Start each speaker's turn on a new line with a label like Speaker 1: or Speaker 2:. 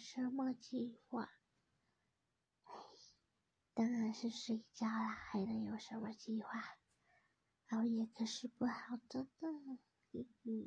Speaker 1: 什么计划？当然是睡觉啦，还能有什么计划？熬夜可是不好的呢。